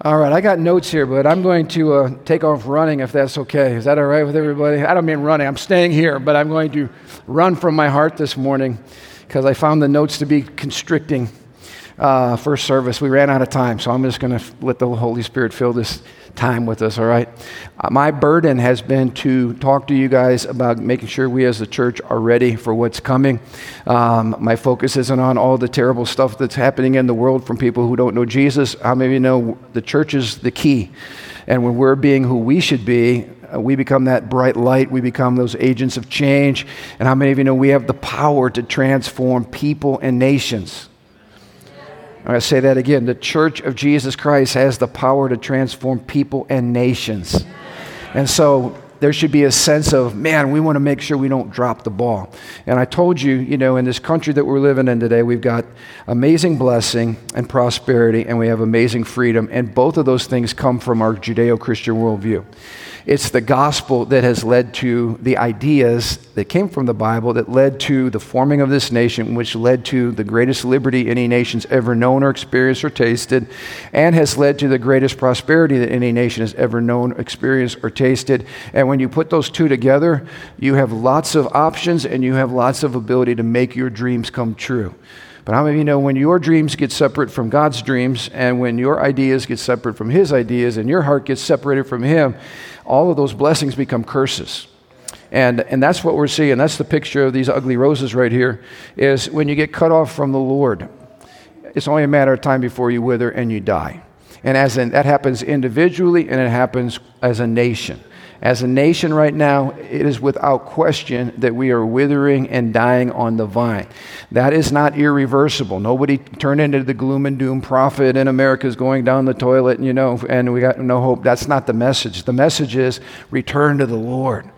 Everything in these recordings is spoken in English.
All right, I got notes here, but I'm going to uh, take off running if that's okay. Is that all right with everybody? I don't mean running, I'm staying here, but I'm going to run from my heart this morning because I found the notes to be constricting. Uh, first service, we ran out of time, so I'm just going to let the Holy Spirit fill this time with us, all right? Uh, my burden has been to talk to you guys about making sure we as a church are ready for what's coming. Um, my focus isn't on all the terrible stuff that's happening in the world from people who don't know Jesus. How many of you know the church is the key? And when we're being who we should be, uh, we become that bright light. We become those agents of change. And how many of you know we have the power to transform people and nations? I'm going to say that again. The church of Jesus Christ has the power to transform people and nations. And so there should be a sense of, man, we want to make sure we don't drop the ball. And I told you, you know, in this country that we're living in today, we've got amazing blessing and prosperity, and we have amazing freedom. And both of those things come from our Judeo Christian worldview. It's the gospel that has led to the ideas that came from the Bible that led to the forming of this nation, which led to the greatest liberty any nation's ever known or experienced or tasted, and has led to the greatest prosperity that any nation has ever known, experienced, or tasted. And when you put those two together, you have lots of options and you have lots of ability to make your dreams come true. But how many of you know when your dreams get separate from God's dreams, and when your ideas get separate from His ideas, and your heart gets separated from Him, all of those blessings become curses. And, and that's what we're seeing. That's the picture of these ugly roses right here, is when you get cut off from the Lord, it's only a matter of time before you wither and you die. And as in, that happens individually and it happens as a nation. As a nation right now, it is without question that we are withering and dying on the vine. That is not irreversible. Nobody turned into the gloom and doom prophet and America's going down the toilet, and you know, and we got no hope. That's not the message. The message is return to the Lord.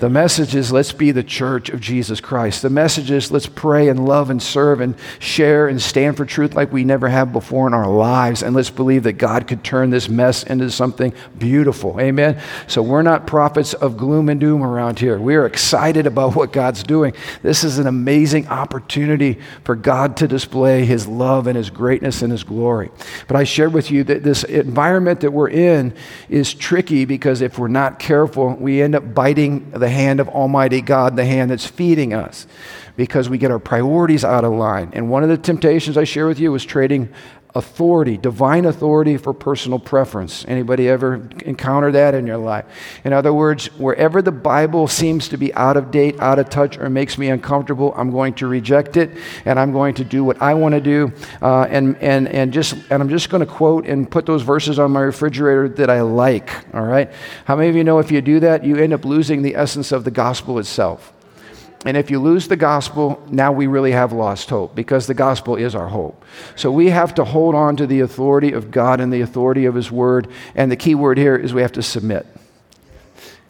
The message is let's be the church of Jesus Christ. The message is let's pray and love and serve and share and stand for truth like we never have before in our lives. And let's believe that God could turn this mess into something beautiful. Amen. So we're not prophets of gloom and doom around here. We're excited about what God's doing. This is an amazing opportunity for God to display his love and his greatness and his glory. But I shared with you that this environment that we're in is tricky because if we're not careful, we end up biting the hand of Almighty God, the hand that's feeding us, because we get our priorities out of line. And one of the temptations I share with you is trading authority, divine authority for personal preference. Anybody ever encounter that in your life? In other words, wherever the Bible seems to be out of date, out of touch, or makes me uncomfortable, I'm going to reject it and I'm going to do what I want to do. Uh, and, and, and, just, and I'm just going to quote and put those verses on my refrigerator that I like. All right? How many of you know if you do that, you end up losing the essence of the gospel itself? And if you lose the gospel, now we really have lost hope because the gospel is our hope. So we have to hold on to the authority of God and the authority of His word. And the key word here is we have to submit.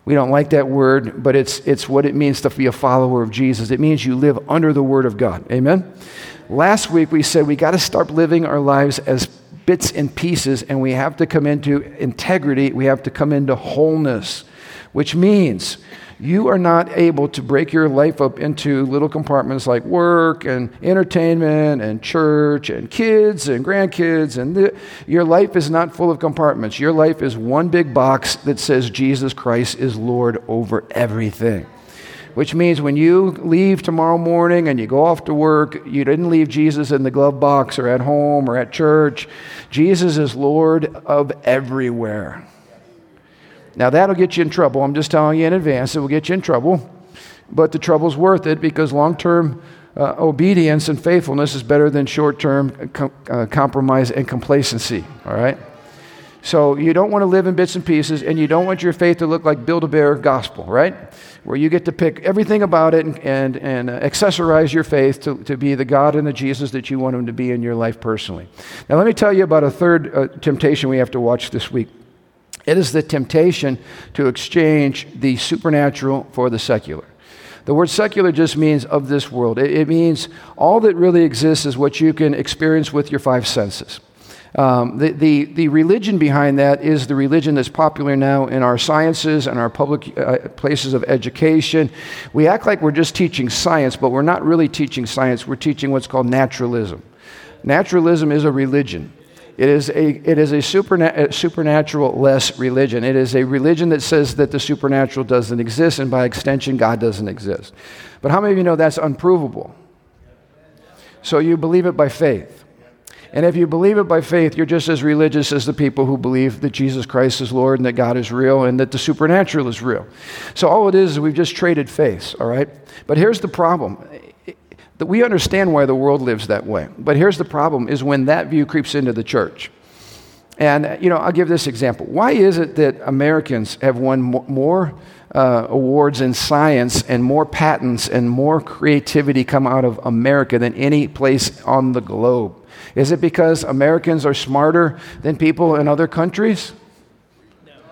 We don't like that word, but it's, it's what it means to be a follower of Jesus. It means you live under the word of God. Amen? Last week we said we got to start living our lives as bits and pieces, and we have to come into integrity. We have to come into wholeness, which means you are not able to break your life up into little compartments like work and entertainment and church and kids and grandkids. And the, your life is not full of compartments. Your life is one big box that says Jesus Christ is Lord over everything. Which means when you leave tomorrow morning and you go off to work, you didn't leave Jesus in the glove box or at home or at church. Jesus is Lord of everywhere. Now, that'll get you in trouble. I'm just telling you in advance, it will get you in trouble. But the trouble's worth it because long term uh, obedience and faithfulness is better than short term com- uh, compromise and complacency. All right? So you don't want to live in bits and pieces, and you don't want your faith to look like Build a Bear gospel, right? Where you get to pick everything about it and, and, and accessorize your faith to, to be the God and the Jesus that you want him to be in your life personally. Now, let me tell you about a third uh, temptation we have to watch this week. It is the temptation to exchange the supernatural for the secular. The word secular just means of this world. It, it means all that really exists is what you can experience with your five senses. Um, the, the, the, religion behind that is the religion that's popular now in our sciences and our public uh, places of education. We act like we're just teaching science, but we're not really teaching science. We're teaching what's called naturalism. Naturalism is a religion. It is a, it is a, superna- supernatural less religion. It is a religion that says that the supernatural doesn't exist, and by extension, God doesn't exist. But how many of you know that's unprovable? So you believe it by faith. And if you believe it by faith, you're just as religious as the people who believe that Jesus Christ is Lord and that God is real and that the supernatural is real. So all it is is we've just traded faith, all right? But here's the problem. That we understand why the world lives that way. But here's the problem is when that view creeps into the church. And you know, I'll give this example. Why is it that Americans have won more uh, awards in science and more patents and more creativity come out of America than any place on the globe? Is it because Americans are smarter than people in other countries?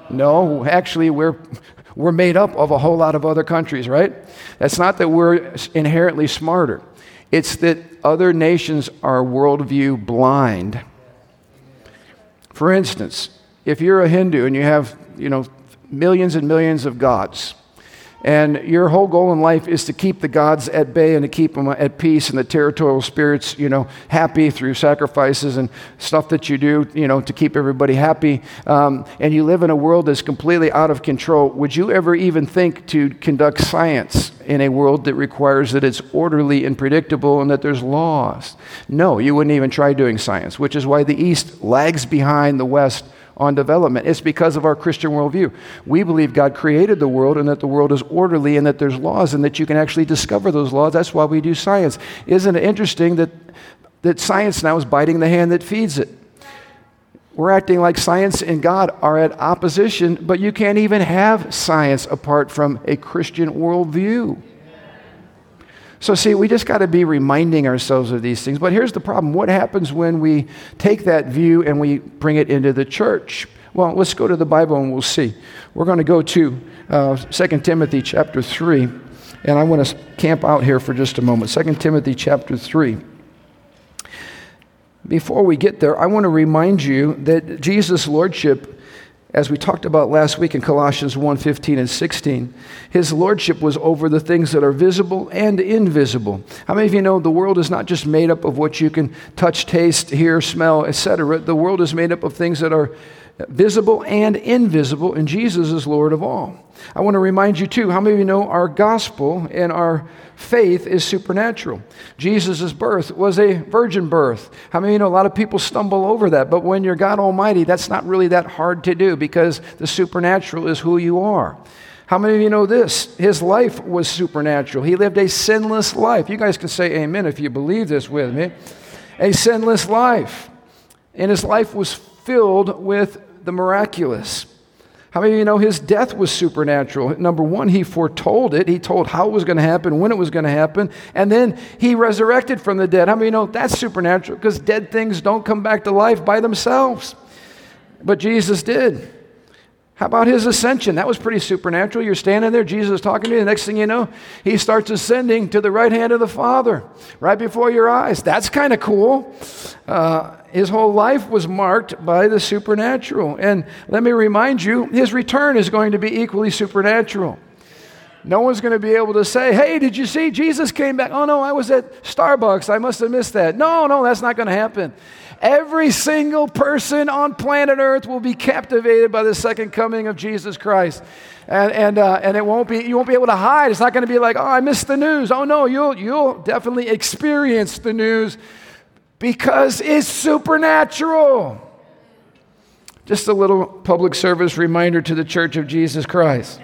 No, no actually, we're, we're made up of a whole lot of other countries, right? That's not that we're inherently smarter, it's that other nations are worldview blind. For instance, if you're a Hindu and you have, you know, millions and millions of gods, and your whole goal in life is to keep the gods at bay and to keep them at peace and the territorial spirits, you know, happy through sacrifices and stuff that you do, you know, to keep everybody happy. Um, and you live in a world that's completely out of control. Would you ever even think to conduct science in a world that requires that it's orderly and predictable and that there's laws? No, you wouldn't even try doing science, which is why the East lags behind the West on development. It's because of our Christian worldview. We believe God created the world and that the world is orderly and that there's laws and that you can actually discover those laws. That's why we do science. Isn't it interesting that, that science now is biting the hand that feeds it? We're acting like science and God are at opposition, but you can't even have science apart from a Christian worldview. So, see, we just got to be reminding ourselves of these things. But here's the problem what happens when we take that view and we bring it into the church? Well, let's go to the Bible and we'll see. We're going to go to uh, 2 Timothy chapter 3, and I want to camp out here for just a moment. 2 Timothy chapter 3. Before we get there, I want to remind you that Jesus' lordship as we talked about last week in Colossians 1 15 and 16, his lordship was over the things that are visible and invisible. How many of you know the world is not just made up of what you can touch, taste, hear, smell, etc.? The world is made up of things that are visible and invisible, and Jesus is Lord of all. I want to remind you, too, how many of you know our gospel and our faith is supernatural? Jesus' birth was a virgin birth. How many of you know a lot of people stumble over that? But when you're God Almighty, that's not really that hard to do because the supernatural is who you are. How many of you know this? His life was supernatural. He lived a sinless life. You guys can say amen if you believe this with me. A sinless life. And his life was filled with the miraculous. How many of you know his death was supernatural? Number one, he foretold it. He told how it was going to happen, when it was going to happen, and then he resurrected from the dead. How many of you know that's supernatural? Because dead things don't come back to life by themselves. But Jesus did. How about his ascension? That was pretty supernatural. You're standing there, Jesus talking to you. The next thing you know, he starts ascending to the right hand of the Father right before your eyes. That's kind of cool. Uh, his whole life was marked by the supernatural. And let me remind you, his return is going to be equally supernatural. No one's going to be able to say, hey, did you see Jesus came back? Oh, no, I was at Starbucks. I must have missed that. No, no, that's not going to happen. Every single person on planet Earth will be captivated by the second coming of Jesus Christ. And, and, uh, and it won't be, you won't be able to hide. It's not going to be like, oh, I missed the news. Oh, no, you'll, you'll definitely experience the news because it's supernatural. Just a little public service reminder to the Church of Jesus Christ.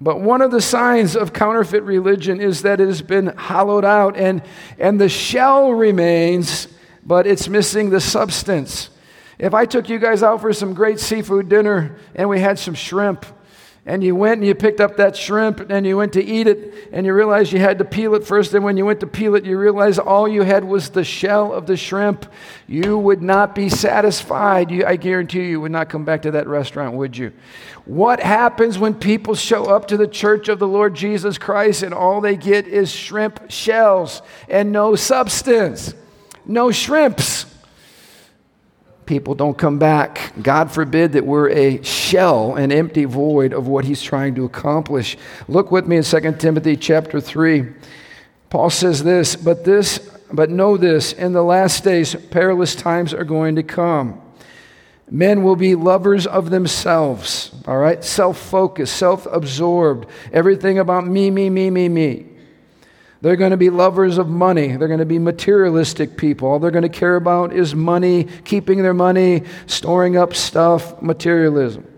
But one of the signs of counterfeit religion is that it has been hollowed out and, and the shell remains, but it's missing the substance. If I took you guys out for some great seafood dinner and we had some shrimp, and you went and you picked up that shrimp and you went to eat it and you realized you had to peel it first. And when you went to peel it, you realized all you had was the shell of the shrimp. You would not be satisfied. You, I guarantee you, you would not come back to that restaurant, would you? What happens when people show up to the church of the Lord Jesus Christ and all they get is shrimp shells and no substance? No shrimps people don't come back. God forbid that we're a shell, an empty void of what he's trying to accomplish. Look with me in 2 Timothy chapter 3. Paul says this, but this But know this in the last days, perilous times are going to come. Men will be lovers of themselves, all right? Self focused, self absorbed, everything about me, me, me, me, me. They're going to be lovers of money. They're going to be materialistic people. All they're going to care about is money, keeping their money, storing up stuff, materialism.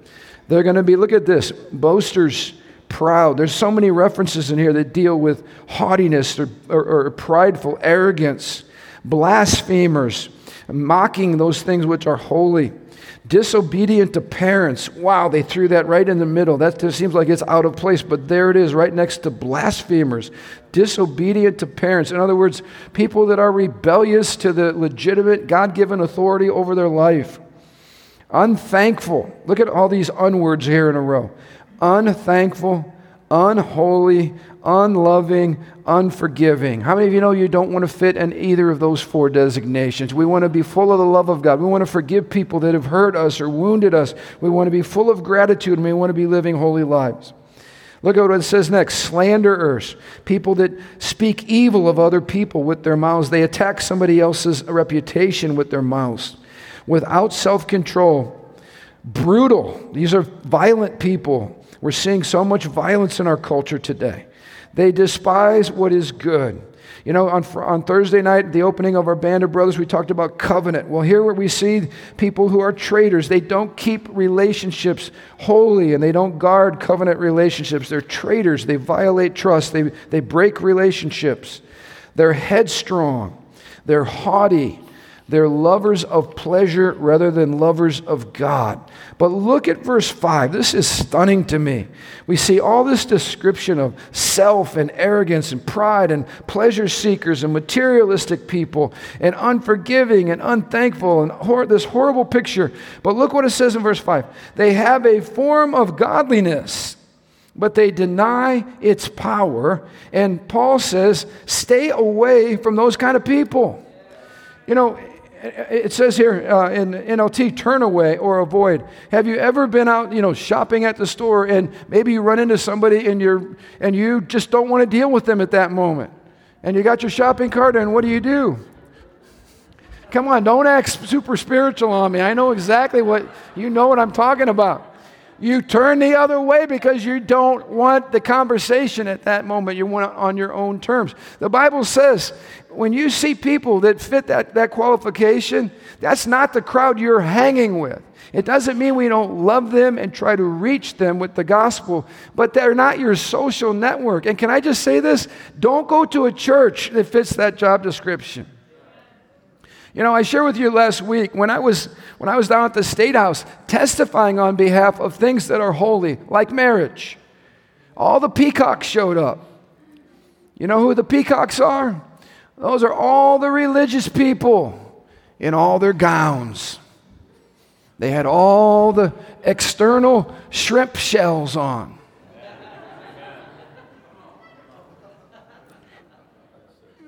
They're going to be, look at this, boasters, proud. There's so many references in here that deal with haughtiness or, or, or prideful, arrogance, blasphemers, mocking those things which are holy disobedient to parents. Wow, they threw that right in the middle. That just seems like it's out of place, but there it is, right next to blasphemers. Disobedient to parents. In other words, people that are rebellious to the legitimate God given authority over their life. Unthankful. Look at all these unwords here in a row. Unthankful, unholy, unloving, unforgiving. How many of you know you don't want to fit in either of those four designations? We want to be full of the love of God. We want to forgive people that have hurt us or wounded us. We want to be full of gratitude and we want to be living holy lives. Look at what it says next slanderers, people that speak evil of other people with their mouths. They attack somebody else's reputation with their mouths. Without self control, brutal. These are violent people. We're seeing so much violence in our culture today. They despise what is good. You know, on, on Thursday night, the opening of our Band of Brothers, we talked about covenant. Well, here we see people who are traitors. They don't keep relationships holy and they don't guard covenant relationships. They're traitors. They violate trust. They, they break relationships. They're headstrong. They're haughty. They're lovers of pleasure rather than lovers of God. But look at verse 5. This is stunning to me. We see all this description of self and arrogance and pride and pleasure seekers and materialistic people and unforgiving and unthankful and hor- this horrible picture. But look what it says in verse 5 they have a form of godliness. But they deny its power. And Paul says, stay away from those kind of people. You know, it says here uh, in NLT, turn away or avoid. Have you ever been out, you know, shopping at the store and maybe you run into somebody and you're and you just don't want to deal with them at that moment, and you got your shopping cart and what do you do? Come on, don't act super spiritual on me. I know exactly what you know what I'm talking about. You turn the other way because you don't want the conversation at that moment. You want it on your own terms. The Bible says when you see people that fit that, that qualification, that's not the crowd you're hanging with. It doesn't mean we don't love them and try to reach them with the gospel, but they're not your social network. And can I just say this? Don't go to a church that fits that job description. You know, I shared with you last week when I was when I was down at the state house testifying on behalf of things that are holy, like marriage. All the peacocks showed up. You know who the peacocks are? Those are all the religious people in all their gowns. They had all the external shrimp shells on.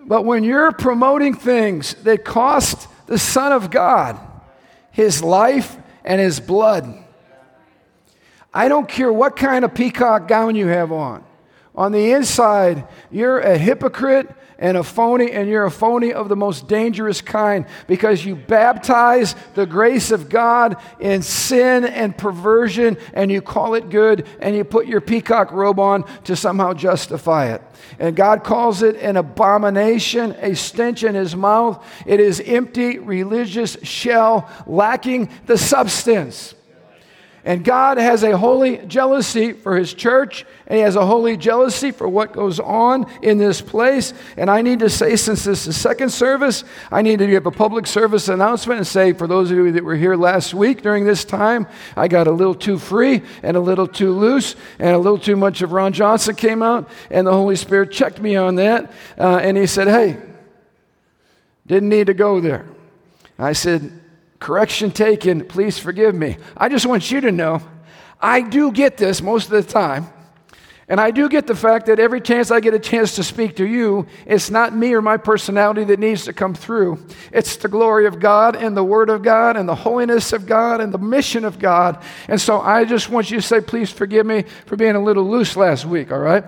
But when you're promoting things that cost the Son of God his life and his blood, I don't care what kind of peacock gown you have on. On the inside, you're a hypocrite and a phony, and you're a phony of the most dangerous kind because you baptize the grace of God in sin and perversion, and you call it good, and you put your peacock robe on to somehow justify it. And God calls it an abomination, a stench in his mouth. It is empty religious shell lacking the substance. And God has a holy jealousy for His church, and He has a holy jealousy for what goes on in this place. And I need to say, since this is second service, I need to give a public service announcement and say, for those of you that were here last week during this time, I got a little too free and a little too loose, and a little too much of Ron Johnson came out, and the Holy Spirit checked me on that. Uh, and He said, Hey, didn't need to go there. I said, Correction taken, please forgive me. I just want you to know I do get this most of the time. And I do get the fact that every chance I get a chance to speak to you, it's not me or my personality that needs to come through. It's the glory of God and the Word of God and the holiness of God and the mission of God. And so I just want you to say, please forgive me for being a little loose last week, all right?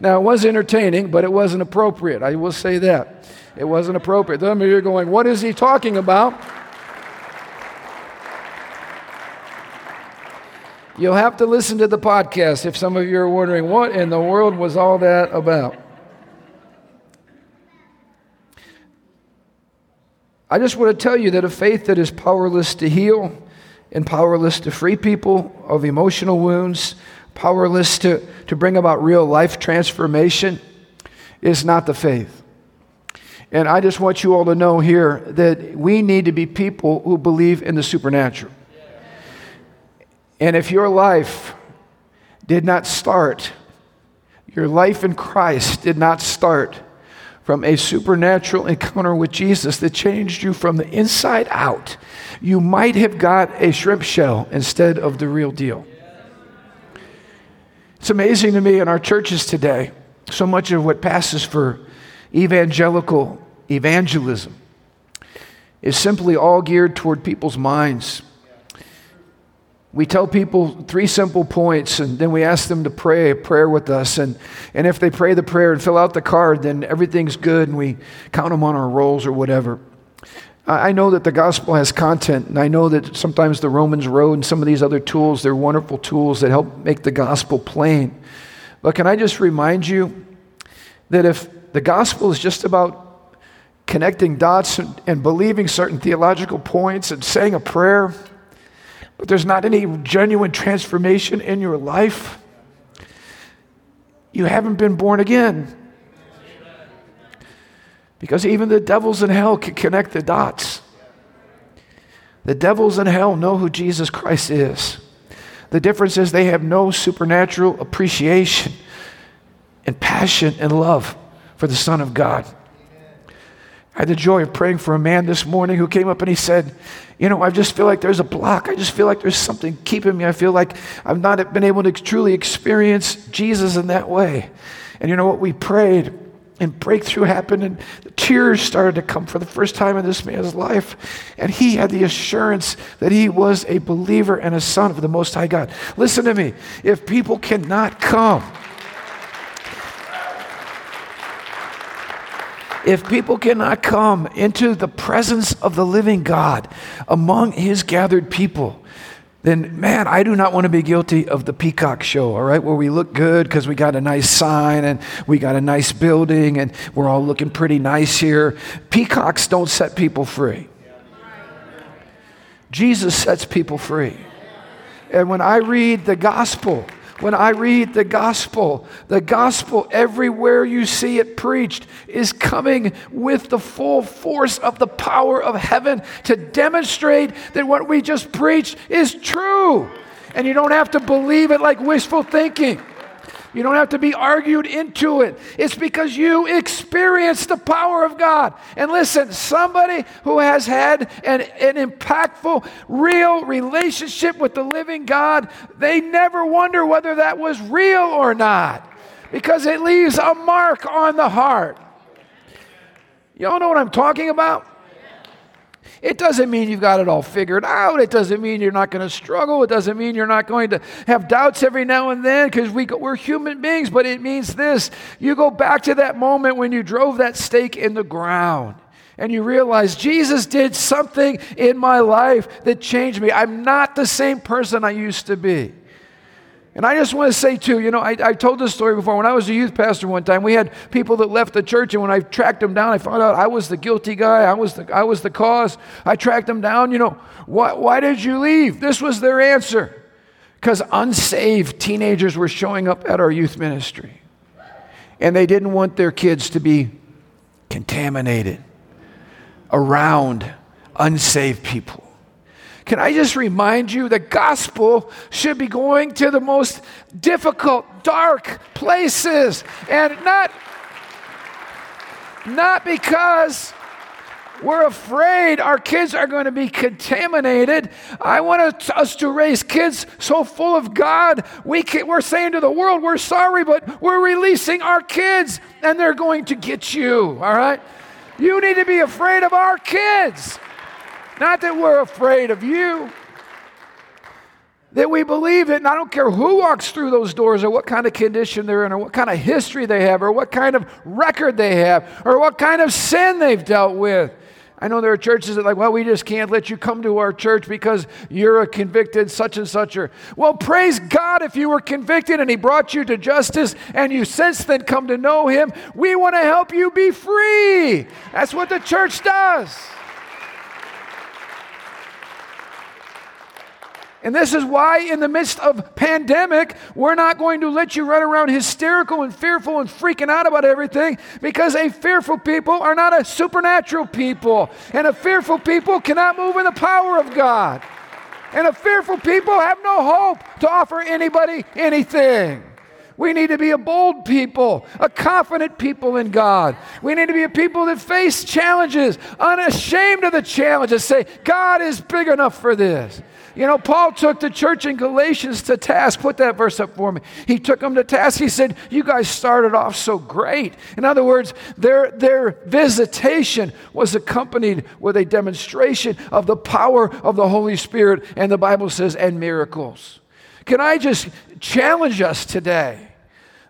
Now, it was entertaining, but it wasn't appropriate. I will say that. It wasn't appropriate. Some of you are going, What is he talking about? You'll have to listen to the podcast if some of you are wondering, What in the world was all that about? I just want to tell you that a faith that is powerless to heal and powerless to free people of emotional wounds, powerless to, to bring about real life transformation, is not the faith. And I just want you all to know here that we need to be people who believe in the supernatural. And if your life did not start, your life in Christ did not start from a supernatural encounter with Jesus that changed you from the inside out, you might have got a shrimp shell instead of the real deal. It's amazing to me in our churches today, so much of what passes for evangelical evangelism is simply all geared toward people's minds we tell people three simple points and then we ask them to pray a prayer with us. And, and if they pray the prayer and fill out the card then everything's good and we count them on our rolls or whatever. I know that the gospel has content and i know that sometimes the romans road and some of these other tools they're wonderful tools that help make the gospel plain. But can i just remind you that if the gospel is just about connecting dots and, and believing certain theological points and saying a prayer but there's not any genuine transformation in your life, you haven't been born again. Because even the devils in hell can connect the dots. The devils in hell know who Jesus Christ is. The difference is they have no supernatural appreciation and passion and love for the Son of God. I had the joy of praying for a man this morning who came up and he said, You know, I just feel like there's a block. I just feel like there's something keeping me. I feel like I've not been able to truly experience Jesus in that way. And you know what? We prayed and breakthrough happened and the tears started to come for the first time in this man's life. And he had the assurance that he was a believer and a son of the Most High God. Listen to me. If people cannot come, If people cannot come into the presence of the living God among his gathered people, then man, I do not want to be guilty of the peacock show, all right, where we look good because we got a nice sign and we got a nice building and we're all looking pretty nice here. Peacocks don't set people free. Jesus sets people free. And when I read the gospel, when I read the gospel. The gospel, everywhere you see it preached, is coming with the full force of the power of heaven to demonstrate that what we just preached is true. And you don't have to believe it like wishful thinking. You don't have to be argued into it. It's because you experience the power of God. And listen, somebody who has had an, an impactful, real relationship with the living God, they never wonder whether that was real or not because it leaves a mark on the heart. Y'all know what I'm talking about? It doesn't mean you've got it all figured out. It doesn't mean you're not going to struggle. It doesn't mean you're not going to have doubts every now and then because we, we're human beings. But it means this you go back to that moment when you drove that stake in the ground and you realize Jesus did something in my life that changed me. I'm not the same person I used to be. And I just want to say, too, you know, I, I told this story before. When I was a youth pastor one time, we had people that left the church, and when I tracked them down, I found out I was the guilty guy. I was the, I was the cause. I tracked them down. You know, why, why did you leave? This was their answer. Because unsaved teenagers were showing up at our youth ministry, and they didn't want their kids to be contaminated around unsaved people. Can I just remind you the gospel should be going to the most difficult, dark places and not not because we're afraid our kids are going to be contaminated. I want us to raise kids so full of God. We can, we're saying to the world, we're sorry, but we're releasing our kids and they're going to get you, all right? You need to be afraid of our kids. Not that we're afraid of you. that we believe it, and I don't care who walks through those doors or what kind of condition they're in or what kind of history they have or what kind of record they have or what kind of sin they've dealt with. I know there are churches that like, well, we just can't let you come to our church because you're a convicted such and such. Well, praise God if you were convicted and He brought you to justice and you since then come to know Him. We want to help you be free. That's what the church does. And this is why, in the midst of pandemic, we're not going to let you run around hysterical and fearful and freaking out about everything because a fearful people are not a supernatural people. And a fearful people cannot move in the power of God. And a fearful people have no hope to offer anybody anything. We need to be a bold people, a confident people in God. We need to be a people that face challenges, unashamed of the challenges, say, God is big enough for this. You know, Paul took the church in Galatians to task. Put that verse up for me. He took them to task. He said, You guys started off so great. In other words, their, their visitation was accompanied with a demonstration of the power of the Holy Spirit, and the Bible says, and miracles. Can I just challenge us today?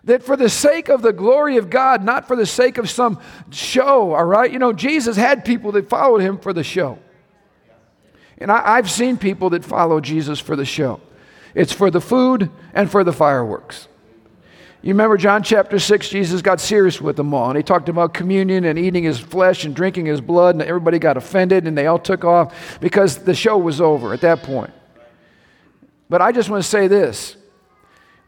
that for the sake of the glory of God, not for the sake of some show, all right? You know, Jesus had people that followed him for the show. And I, have seen people that follow Jesus for the show. It's for the food and for the fireworks. You remember John chapter 6, Jesus got serious with them all. And he talked about communion and eating his flesh and drinking his blood. And everybody got offended and they all took off because the show was over at that point. But I just want to say this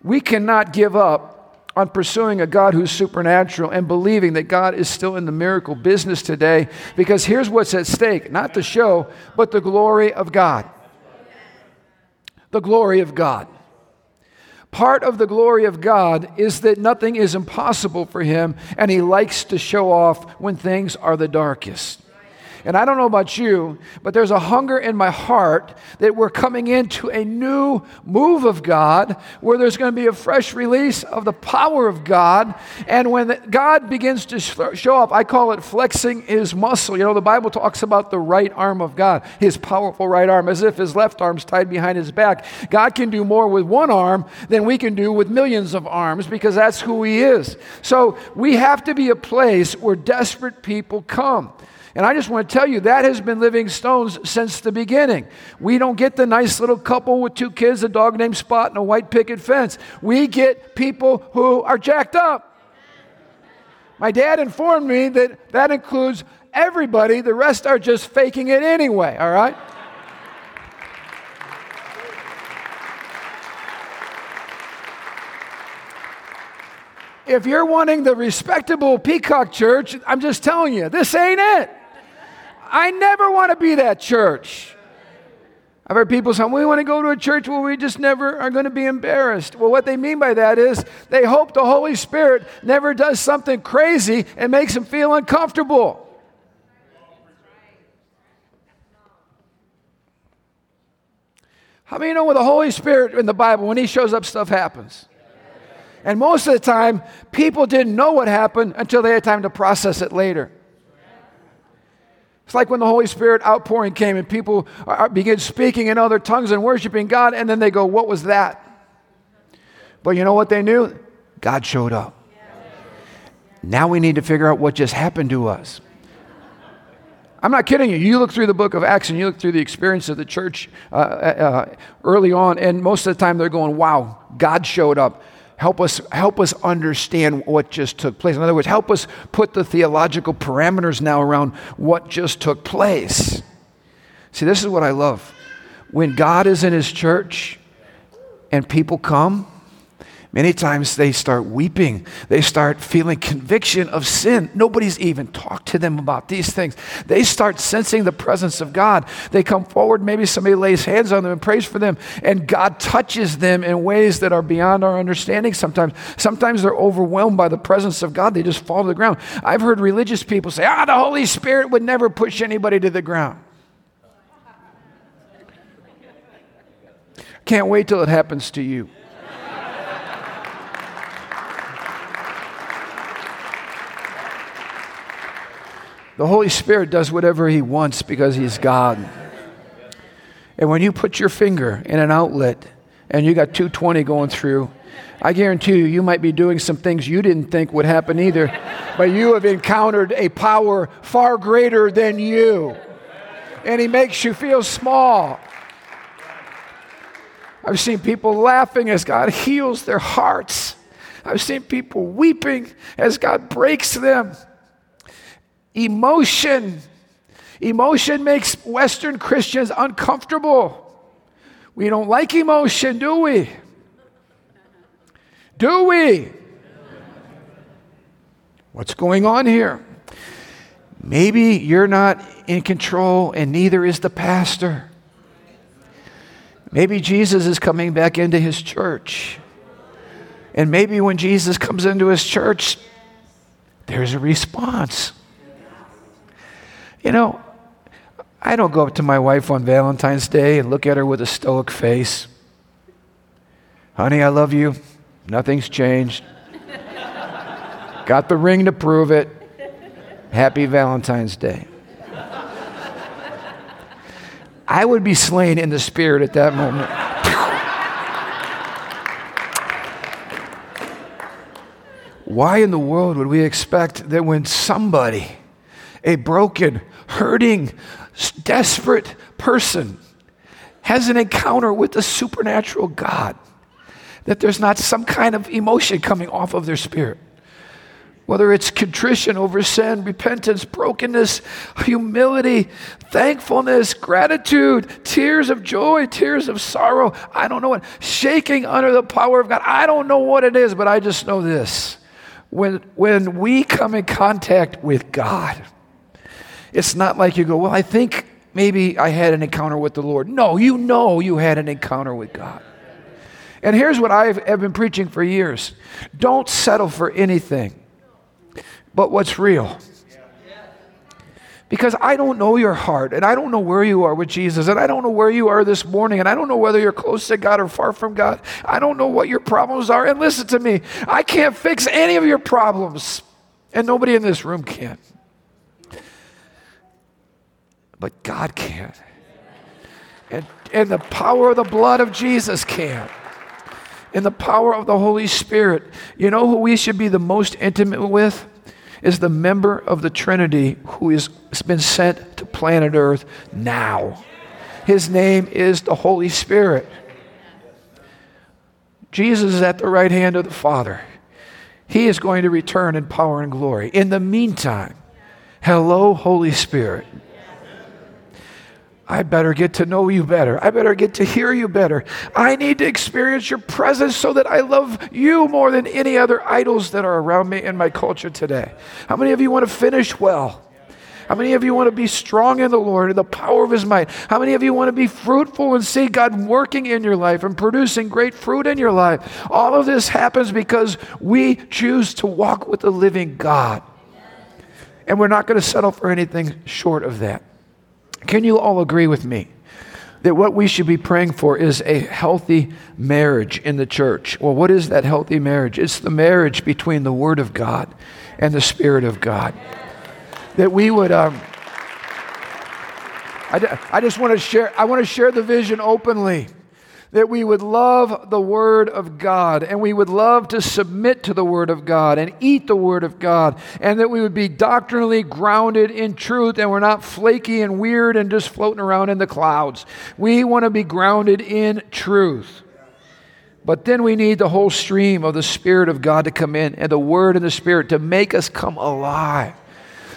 we cannot give up on pursuing a God who's supernatural and believing that God is still in the miracle business today because here's what's at stake not the show, but the glory of God. The glory of God. Part of the glory of God is that nothing is impossible for him, and he likes to show off when things are the darkest. And I don't know about you, but there's a hunger in my heart that we're coming into a new move of God where there's going to be a fresh release of the power of God. And when God begins to show up, I call it flexing his muscle. You know, the Bible talks about the right arm of God, his powerful right arm, as if his left arm's tied behind his back. God can do more with one arm than we can do with millions of arms because that's who he is. So we have to be a place where desperate people come. And I just want to tell you that has been Living Stones since the beginning. We don't get the nice little couple with two kids, a dog named Spot, and a white picket fence. We get people who are jacked up. My dad informed me that that includes everybody, the rest are just faking it anyway, all right? if you're wanting the respectable peacock church, I'm just telling you, this ain't it. I never want to be that church. I've heard people say, we want to go to a church where we just never are going to be embarrassed. Well, what they mean by that is they hope the Holy Spirit never does something crazy and makes them feel uncomfortable. How many know with the Holy Spirit in the Bible, when He shows up, stuff happens? And most of the time, people didn't know what happened until they had time to process it later. It's like when the Holy Spirit outpouring came and people began speaking in other tongues and worshiping God, and then they go, What was that? But you know what they knew? God showed up. Now we need to figure out what just happened to us. I'm not kidding you. You look through the book of Acts and you look through the experience of the church uh, uh, uh early on, and most of the time they're going, Wow, God showed up. Help us, help us understand what just took place. In other words, help us put the theological parameters now around what just took place. See, this is what I love. When God is in His church and people come, Many times they start weeping. They start feeling conviction of sin. Nobody's even talked to them about these things. They start sensing the presence of God. They come forward, maybe somebody lays hands on them and prays for them, and God touches them in ways that are beyond our understanding sometimes. Sometimes they're overwhelmed by the presence of God. They just fall to the ground. I've heard religious people say, ah, the Holy Spirit would never push anybody to the ground. Can't wait till it happens to you. The Holy Spirit does whatever He wants because He's God. And when you put your finger in an outlet and you got 220 going through, I guarantee you, you might be doing some things you didn't think would happen either, but you have encountered a power far greater than you. And He makes you feel small. I've seen people laughing as God heals their hearts. I've seen people weeping as God breaks them. Emotion. Emotion makes Western Christians uncomfortable. We don't like emotion, do we? Do we? What's going on here? Maybe you're not in control, and neither is the pastor. Maybe Jesus is coming back into his church. And maybe when Jesus comes into his church, there's a response. You know, I don't go up to my wife on Valentine's Day and look at her with a stoic face. Honey, I love you. Nothing's changed. Got the ring to prove it. Happy Valentine's Day. I would be slain in the spirit at that moment. Why in the world would we expect that when somebody, a broken, hurting, desperate person, has an encounter with the supernatural God, that there's not some kind of emotion coming off of their spirit? whether it's contrition over sin, repentance, brokenness, humility, thankfulness, gratitude, tears of joy, tears of sorrow. I don't know what, shaking under the power of God. I don't know what it is, but I just know this. When, when we come in contact with God, it's not like you go, Well, I think maybe I had an encounter with the Lord. No, you know you had an encounter with God. And here's what I've, been preaching for years don't settle for anything but what's real. Because I don't know your heart, and I don't know where you are with Jesus, and I don't know where you are this morning, and I don't know whether you're close to God or far from God. I don't know what your problems are. And listen to me, I can't fix any of your problems, and nobody in this room can. But God can. And, and the power of the blood of Jesus can. And the power of the Holy Spirit. You know who we should be the most intimate with? is the member of the Trinity who has been sent to planet Earth now. His name is the Holy Spirit. Jesus is at the right hand of the Father. He is going to return in power and glory. In the meantime, hello, Holy Spirit. I better get to know you better. I better get to hear you better. I need to experience your presence so that I love you more than any other idols that are around me in my culture today. How many of you want to finish well? How many of you want to be strong in the Lord and the power of His might? How many of you want to be fruitful and see God working in your life and producing great fruit in your life? All of this happens because we choose to walk with the living God. And we're not going to settle for anything short of that. Can you all agree with me that what we should be praying for is a healthy marriage in the church? Well, what is that healthy marriage? It's the marriage between the Word of God and the Spirit of God. That we would. Um, I, I just want to share. I want to share the vision openly that we would love the Word of God and we would love to submit to the Word of God and eat the Word of God and that we would be doctrinally grounded in truth and we're not flaky and weird and just floating around in the clouds. We want to be grounded in truth. But then we need the whole stream of the Spirit of God to come in and the Word and the Spirit to make us come alive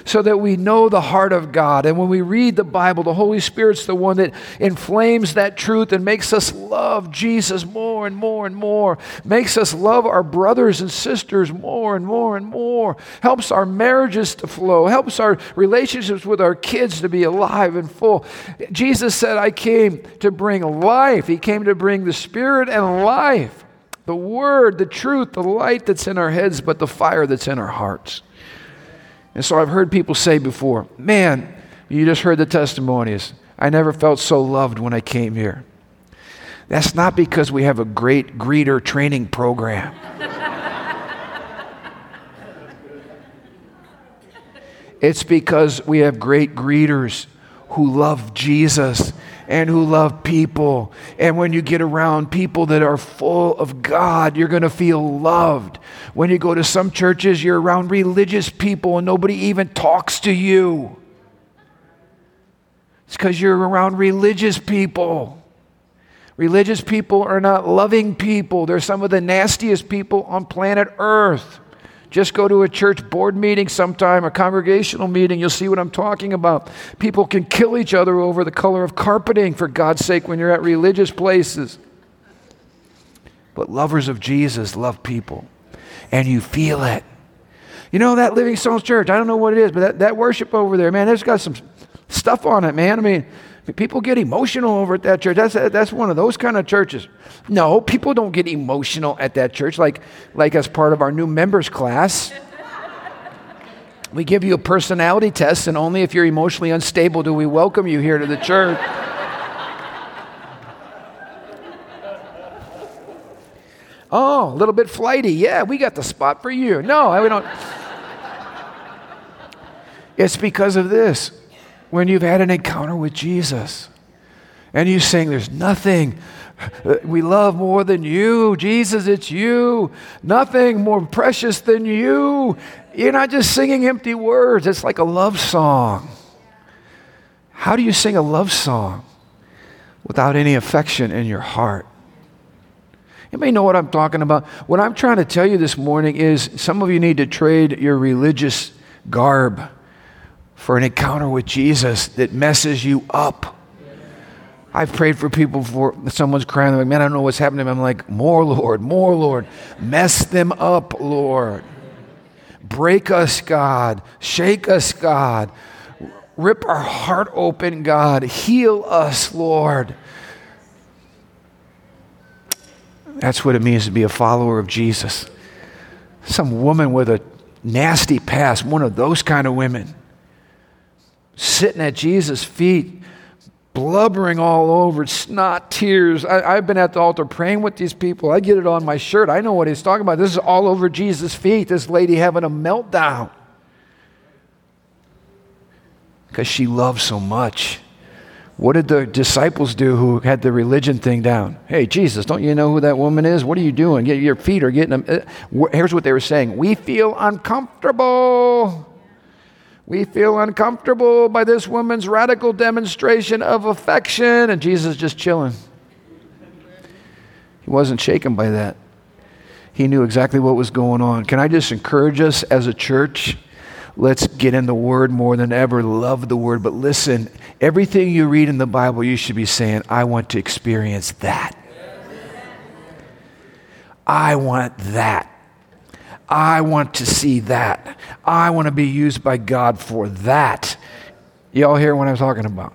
so that we know the heart of God. And when we read the Bible, the Holy Spirit's the one that inflames that truth and makes us love Jesus more and more and more, makes us love our brothers and sisters more and more and more, helps our marriages to flow, helps our relationships with our kids to be alive and full. Jesus said, I came to bring life, He came to bring the Spirit and life. The word, the truth, the light that's in our heads, but the fire that's in our hearts. And so I've heard people say before, man, you just heard the testimonies. I never felt so loved when I came here. That's not because we have a great greeter training program. it's because we have great greeters who love Jesus and who love people. And when you get around people that are full of God, you're going to feel loved. When you go to some churches, you're around religious people and nobody even talks to you. It's because you're around religious people. Religious people are not loving people. They're some of the nastiest people on planet Earth. Just go to a church board meeting sometime, a congregational meeting, you'll see what I'm talking about. People can kill each other over the color of carpeting, for God's sake, when you're at religious places. But lovers of Jesus love people, and you feel it. You know that Living Stones Church, I don't know what it is, but that, that worship over there, man, there's got some stuff on it, man. I mean, People get emotional over at that church. That's, that's one of those kind of churches. No, people don't get emotional at that church like, like as part of our new members class. we give you a personality test, and only if you're emotionally unstable do we welcome you here to the church. oh, a little bit flighty. Yeah, we got the spot for you. No, we don't. It's because of this when you've had an encounter with Jesus and you sing, There's nothing we love more than you. Jesus, it's you. Nothing more precious than you. You're not just singing empty words, it's like a love song. How do you sing a love song without any affection in your heart? You may know what I'm talking about. What I'm trying to tell you this morning is some of you need to trade your religious garb for an encounter with Jesus that messes you up. I've prayed for people for someone's crying, They're like, man, I don't know what's happening. I'm like, more, Lord, more, Lord. Mess them up, Lord. Break us, God. Shake us, God. Rip our heart open, God. Heal us, Lord. That's what it means to be a follower of Jesus. Some woman with a nasty past, one of those kind of women sitting at Jesus' feet, blubbering all over, snot, tears. I, have been at the altar praying with these people. I get it on my shirt. I know what he's talking about. This is all over Jesus' feet. This lady having a meltdown because she loves so much. What did the disciples do who had the religion thing down? Hey, Jesus, don't you know who that woman is? What are you doing? Your feet are getting them. Uh, here's what they were saying We feel uncomfortable. We feel uncomfortable by this woman's radical demonstration of affection, and Jesus just chilling. He wasn't shaken by that. He knew exactly what was going on. Can I just encourage us as a church? Let's get in the Word more than ever. Love the Word. But listen, everything you read in the Bible, you should be saying, I want to experience that. I want that. I want to see that. I want to be used by God for that. Y'all hear what I'm talking about?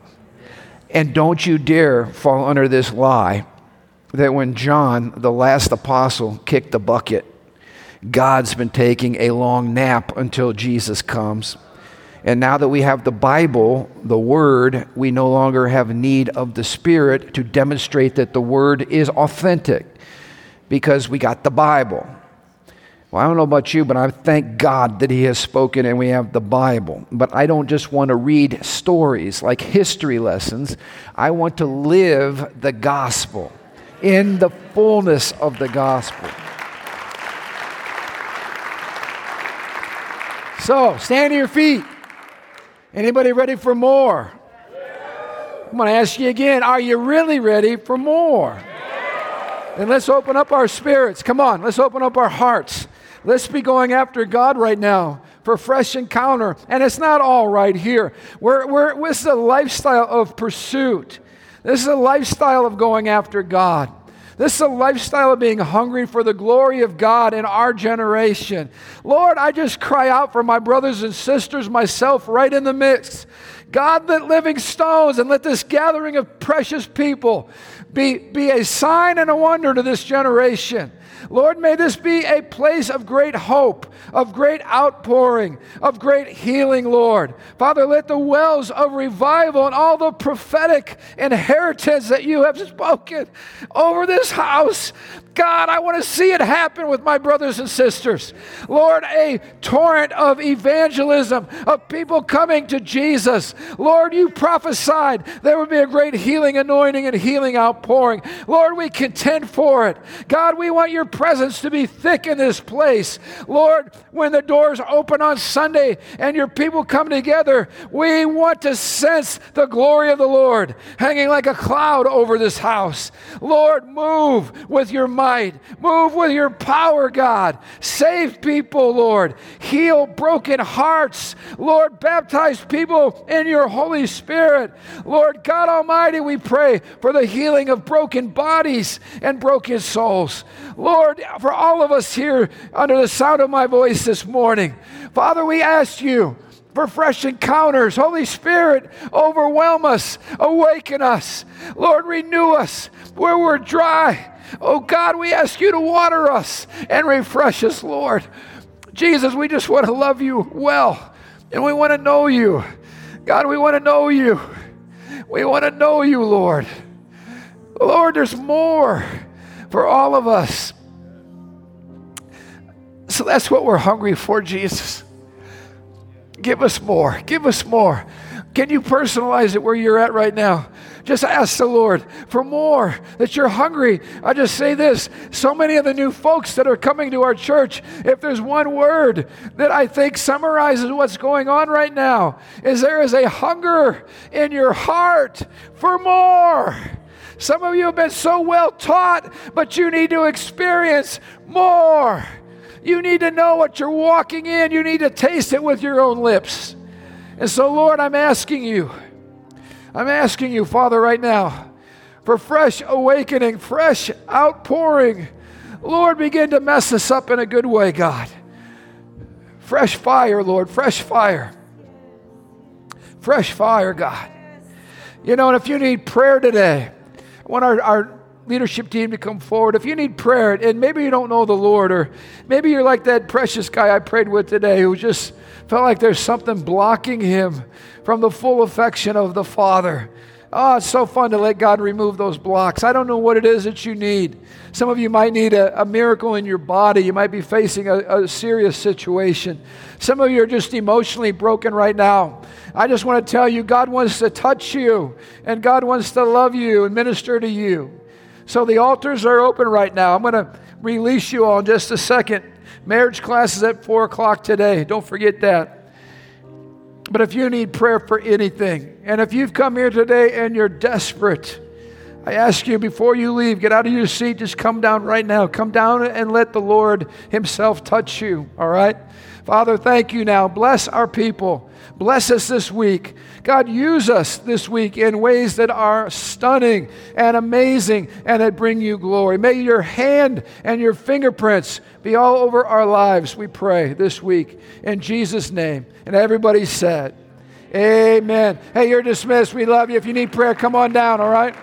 And don't you dare fall under this lie that when John, the last apostle, kicked the bucket, God's been taking a long nap until Jesus comes. And now that we have the Bible, the Word, we no longer have need of the Spirit to demonstrate that the Word is authentic because we got the Bible. Well, I don't know about you, but I thank God that He has spoken and we have the Bible. But I don't just want to read stories like history lessons. I want to live the gospel in the fullness of the gospel. So, stand to your feet. Anybody ready for more? I'm going to ask you again are you really ready for more? Then let's open up our spirits. Come on, let's open up our hearts. Let's be going after God right now for fresh encounter. And it's not all right here. We're, we're, this is a lifestyle of pursuit. This is a lifestyle of going after God. This is a lifestyle of being hungry for the glory of God in our generation. Lord, I just cry out for my brothers and sisters, myself right in the midst. God, let living stones and let this gathering of precious people be, be a sign and a wonder to this generation. Lord, may this be a place of great hope, of great outpouring, of great healing, Lord. Father, let the wells of revival and all the prophetic inheritance that you have spoken over this house God, I want to see it happen with my brothers and sisters. Lord, a torrent of evangelism, of people coming to Jesus, Lord, you prophesied there would be a great healing anointing and healing outpouring. Lord, we contend for it. God, we want your presence to be thick in this place. Lord, when the doors open on Sunday and your people come together, we want to sense the glory of the Lord hanging like a cloud over this house. Lord, move with your might, move with your power, God. Save people, Lord. Heal broken hearts. Lord, baptize people in your Holy Spirit. Lord God Almighty, we pray for the healing of broken bodies and broken souls. Lord, for all of us here under the sound of my voice this morning, Father, we ask you for fresh encounters. Holy Spirit, overwhelm us, awaken us. Lord, renew us where we're dry. Oh God, we ask you to water us and refresh us, Lord. Jesus, we just want to love you well and we want to know you. God, we want to know you. We want to know you, Lord. Lord, there's more for all of us. So that's what we're hungry for, Jesus. Give us more. Give us more. Can you personalize it where you're at right now? Just ask the Lord for more, that you're hungry. I just say this so many of the new folks that are coming to our church, if there's one word that I think summarizes what's going on right now, is there is a hunger in your heart for more. Some of you have been so well taught, but you need to experience more. You need to know what you're walking in. You need to taste it with your own lips. And so, Lord, I'm asking you, I'm asking you, Father, right now, for fresh awakening, fresh outpouring. Lord, begin to mess us up in a good way, God. Fresh fire, Lord, fresh fire. Fresh fire, God. You know, and if you need prayer today, I want our, our leadership team to come forward. If you need prayer, and maybe you don't know the Lord, or maybe you're like that precious guy I prayed with today who just felt like there's something blocking him from the full affection of the Father. Oh, it's so fun to let God remove those blocks. I don't know what it is that you need. Some of you might need a, a miracle in your body. You might be facing a, a serious situation. Some of you are just emotionally broken right now. I just want to tell you, God wants to touch you, and God wants to love you and minister to you. So the altars are open right now. I'm going to release you all in just a second. Marriage class is at 4 o'clock today. Don't forget that. But if you need prayer for anything, and if you've come here today and you're desperate, I ask you before you leave, get out of your seat, just come down right now. Come down and let the Lord Himself touch you, all right? Father, thank you now. Bless our people. Bless us this week. God, use us this week in ways that are stunning and amazing and that bring you glory. May your hand and your fingerprints be all over our lives, we pray this week. In Jesus' name. And everybody said, Amen. Hey, you're dismissed. We love you. If you need prayer, come on down, all right?